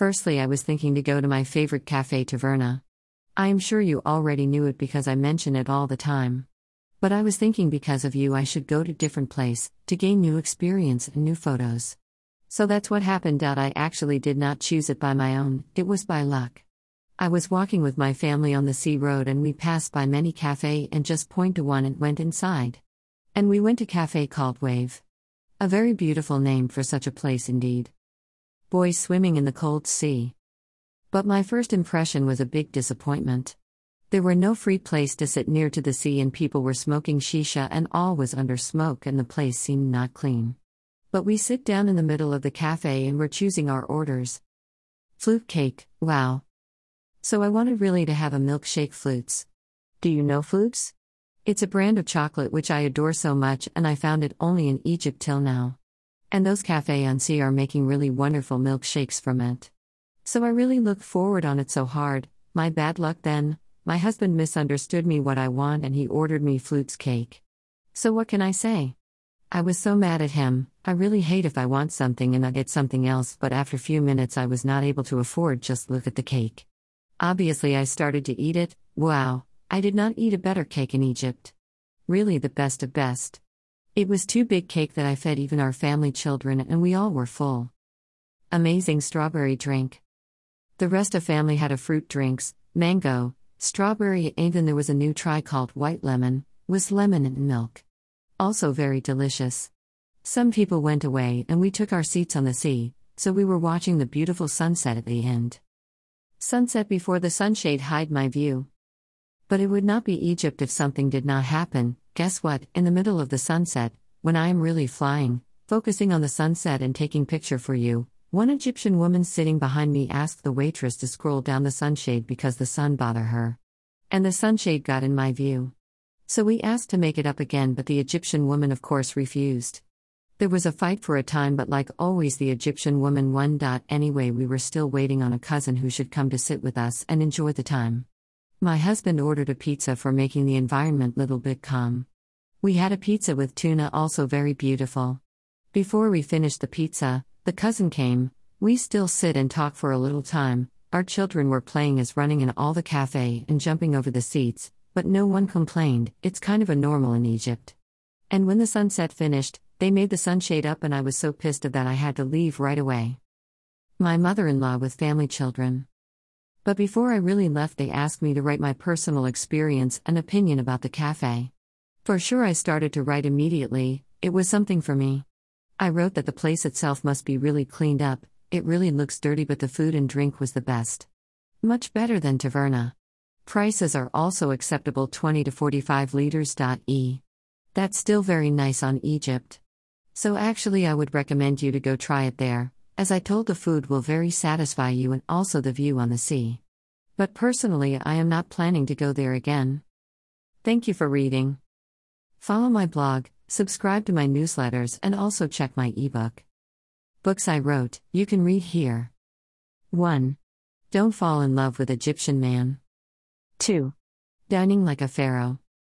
Firstly, I was thinking to go to my favorite cafe Taverna. I am sure you already knew it because I mention it all the time. But I was thinking because of you I should go to different place to gain new experience and new photos. So that's what happened. I actually did not choose it by my own, it was by luck. I was walking with my family on the sea road and we passed by many cafe and just point to one and went inside. And we went to cafe called Wave. A very beautiful name for such a place indeed. Boys swimming in the cold sea. But my first impression was a big disappointment. There were no free place to sit near to the sea and people were smoking shisha and all was under smoke and the place seemed not clean. But we sit down in the middle of the cafe and we're choosing our orders. Flute cake, wow. So I wanted really to have a milkshake flutes. Do you know flutes? It's a brand of chocolate which I adore so much and I found it only in Egypt till now. And those Cafe on Sea are making really wonderful milkshakes from it. So I really looked forward on it so hard, my bad luck then, my husband misunderstood me what I want and he ordered me flutes cake. So what can I say? I was so mad at him. I really hate if I want something and I get something else, but after few minutes I was not able to afford just look at the cake. Obviously I started to eat it. Wow, I did not eat a better cake in Egypt. Really the best of best. It was too big cake that I fed even our family children and we all were full. Amazing strawberry drink. The rest of family had a fruit drinks, mango, Strawberry, even there was a new try called white lemon, with lemon and milk. Also very delicious. Some people went away and we took our seats on the sea, so we were watching the beautiful sunset at the end. Sunset before the sunshade hide my view. But it would not be Egypt if something did not happen. Guess what? In the middle of the sunset, when I am really flying, focusing on the sunset and taking picture for you, one Egyptian woman sitting behind me asked the waitress to scroll down the sunshade because the sun bother her. And the sunshade got in my view. So we asked to make it up again, but the Egyptian woman, of course, refused. There was a fight for a time, but like always, the Egyptian woman won. Anyway, we were still waiting on a cousin who should come to sit with us and enjoy the time. My husband ordered a pizza for making the environment little bit calm. We had a pizza with tuna, also very beautiful. Before we finished the pizza, the cousin came, we still sit and talk for a little time. Our children were playing as running in all the cafe and jumping over the seats, but no one complained, it's kind of a normal in Egypt. And when the sunset finished, they made the sunshade up and I was so pissed of that I had to leave right away. My mother in law with family children. But before I really left, they asked me to write my personal experience and opinion about the cafe. For sure, I started to write immediately, it was something for me. I wrote that the place itself must be really cleaned up, it really looks dirty, but the food and drink was the best. Much better than Taverna. Prices are also acceptable 20 to 45 liters. E. That's still very nice on Egypt. So actually, I would recommend you to go try it there, as I told the food will very satisfy you and also the view on the sea. But personally, I am not planning to go there again. Thank you for reading. Follow my blog, Subscribe to my newsletters and also check my ebook. Books I wrote, you can read here. 1. Don't fall in love with Egyptian man. 2. Dining like a pharaoh.